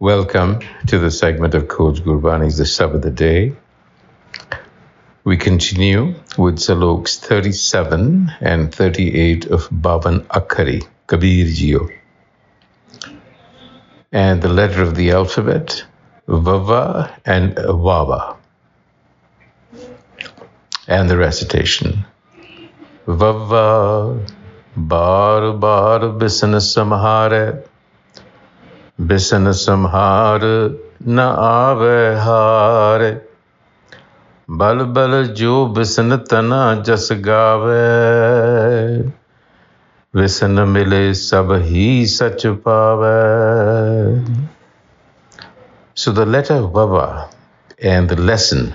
Welcome to the segment of Coach Gurbani's The Sub of the Day. We continue with Saloks 37 and 38 of Bavan Akhari, Kabir Jiyo. And the letter of the alphabet, Vava and Vava. And the recitation, Vava. बार बार बिसन संहार बिसन संहार न आवे हार। बल बल जो बिसन तना So the letter Baba and the lesson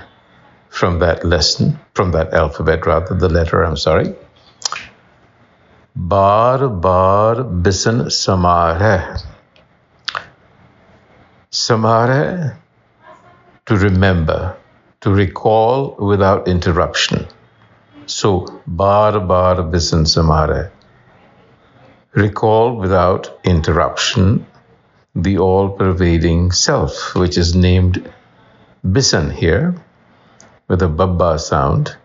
from that lesson, from that alphabet rather, the letter, I'm sorry, Bar bar bisan samare. Samare, to remember, to recall without interruption. So, bar bar bisan samare. Recall without interruption the all pervading self, which is named bisan here with a babba sound.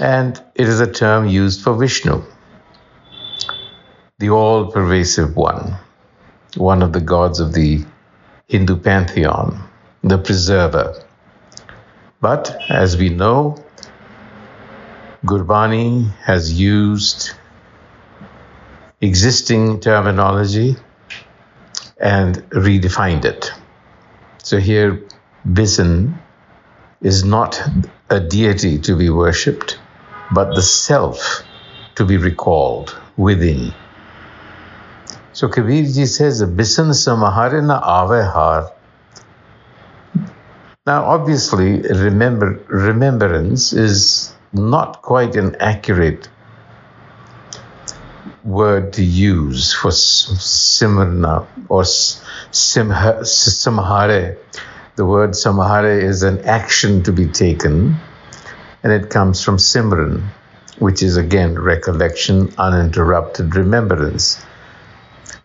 And it is a term used for Vishnu, the all pervasive one one of the gods of the Hindu pantheon, the preserver. But as we know, Gurbani has used existing terminology and redefined it. So here, Bisan is not a deity to be worshipped, but the self to be recalled within. So Kabir ji says, Bisan samahare na ave har. Now, obviously, remember, remembrance is not quite an accurate word to use for simrna or samhare. The word samhare is an action to be taken, and it comes from simran, which is again recollection, uninterrupted remembrance.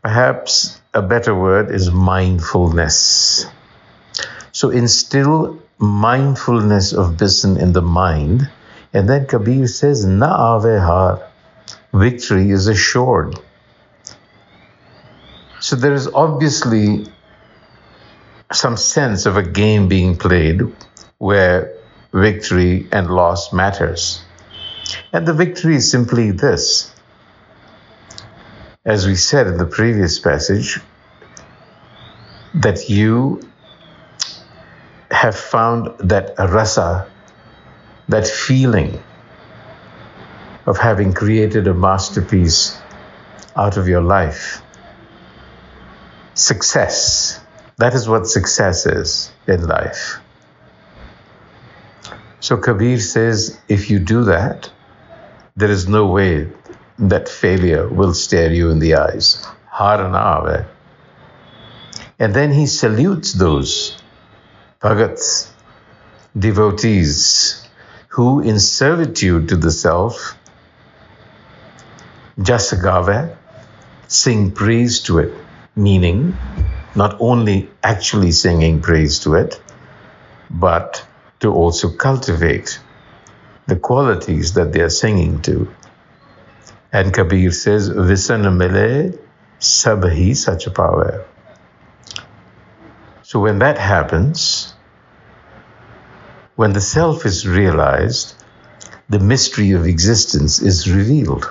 Perhaps a better word is mindfulness. So instill mindfulness of Bisan in the mind, and then Kabir says, Na har, victory is assured. So there is obviously some sense of a game being played where victory and loss matters. And the victory is simply this as we said in the previous passage, that you have found that rasa, that feeling of having created a masterpiece out of your life. Success. That is what success is in life. So Kabir says if you do that, there is no way that failure will stare you in the eyes. Haranave. And then he salutes those bhagats, devotees, who in servitude to the self, jasagave, sing praise to it, meaning not only actually singing praise to it, but to also cultivate the qualities that they are singing to. And Kabir says, Visan mile sabhi power. So when that happens, when the self is realized, the mystery of existence is revealed.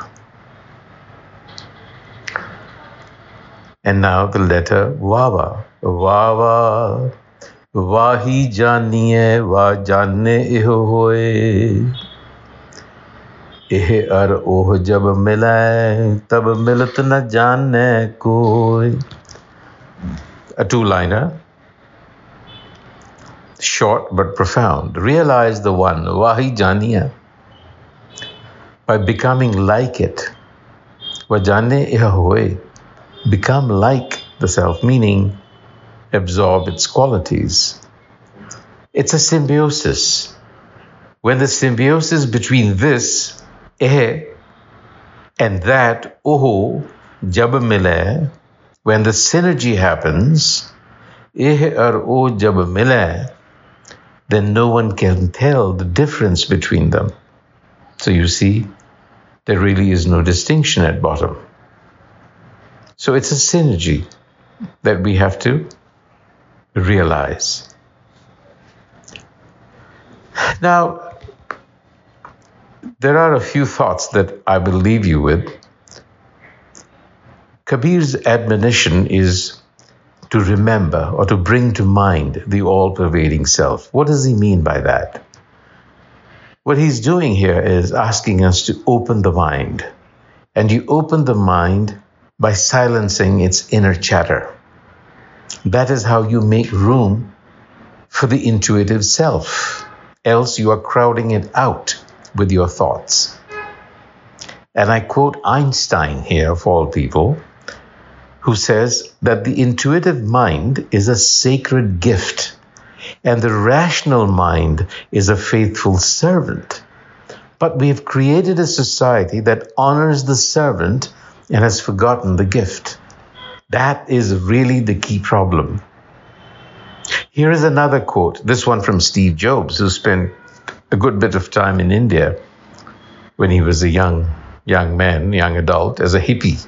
And now the letter Wawa. Wawa. Wahi janiye wa janne iho. एह अर ओह जब मिलै तब मिलत न जाने a two liner, short but profound. Realize the one, Wahi Janiya, by becoming like it. Vajane Yahweh, become like the self, meaning absorb its qualities. It's a symbiosis. When the symbiosis between this eh, And that, oh, jab mile, when the synergy happens, eh or oh jab mile, then no one can tell the difference between them. So you see, there really is no distinction at bottom. So it's a synergy that we have to realize. Now, there are a few thoughts that I will leave you with. Kabir's admonition is to remember or to bring to mind the all pervading self. What does he mean by that? What he's doing here is asking us to open the mind. And you open the mind by silencing its inner chatter. That is how you make room for the intuitive self. Else you are crowding it out with your thoughts. And I quote Einstein here, of all people, who says that the intuitive mind is a sacred gift and the rational mind is a faithful servant. But we have created a society that honors the servant and has forgotten the gift. That is really the key problem. Here is another quote, this one from Steve Jobs, who spent a good bit of time in India when he was a young young man, young adult, as a hippie.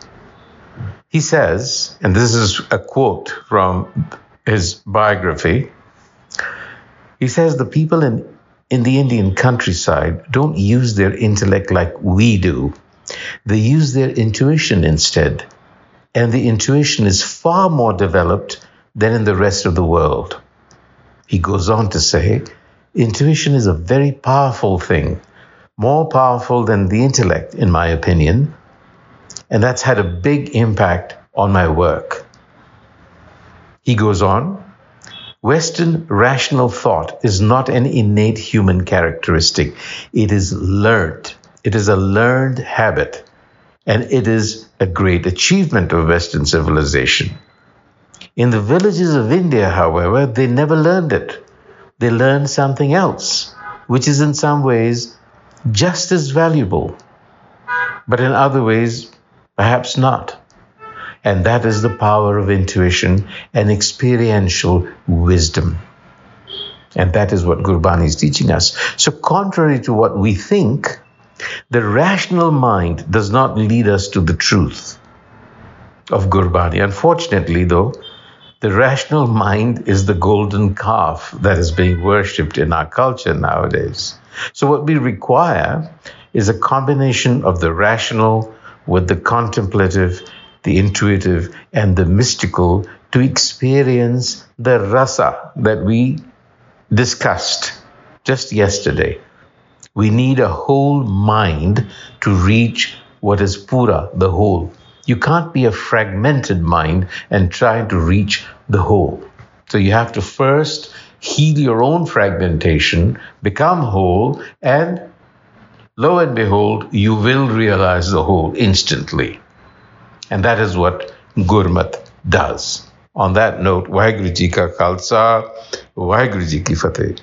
He says, and this is a quote from his biography. He says the people in in the Indian countryside don't use their intellect like we do. They use their intuition instead. And the intuition is far more developed than in the rest of the world. He goes on to say, intuition is a very powerful thing, more powerful than the intellect, in my opinion. And that's had a big impact on my work. He goes on, Western rational thought is not an innate human characteristic. It is learned. It is a learned habit. And it is a great achievement of Western civilization. In the villages of India, however, they never learned it they learn something else, which is in some ways just as valuable, but in other ways, perhaps not. And that is the power of intuition and experiential wisdom. And that is what Gurbani is teaching us. So, contrary to what we think, the rational mind does not lead us to the truth of Gurbani. Unfortunately, though, the rational mind is the golden calf that is being worshipped in our culture nowadays. So, what we require is a combination of the rational with the contemplative, the intuitive, and the mystical to experience the rasa that we discussed just yesterday. We need a whole mind to reach what is pura, the whole. You can't be a fragmented mind and try to reach the whole. So you have to first heal your own fragmentation, become whole, and lo and behold, you will realize the whole instantly. And that is what Gurmat does. On that note, Vaheguru Ji Ka Khalsa, Vaheguru Ji Ki Fateh.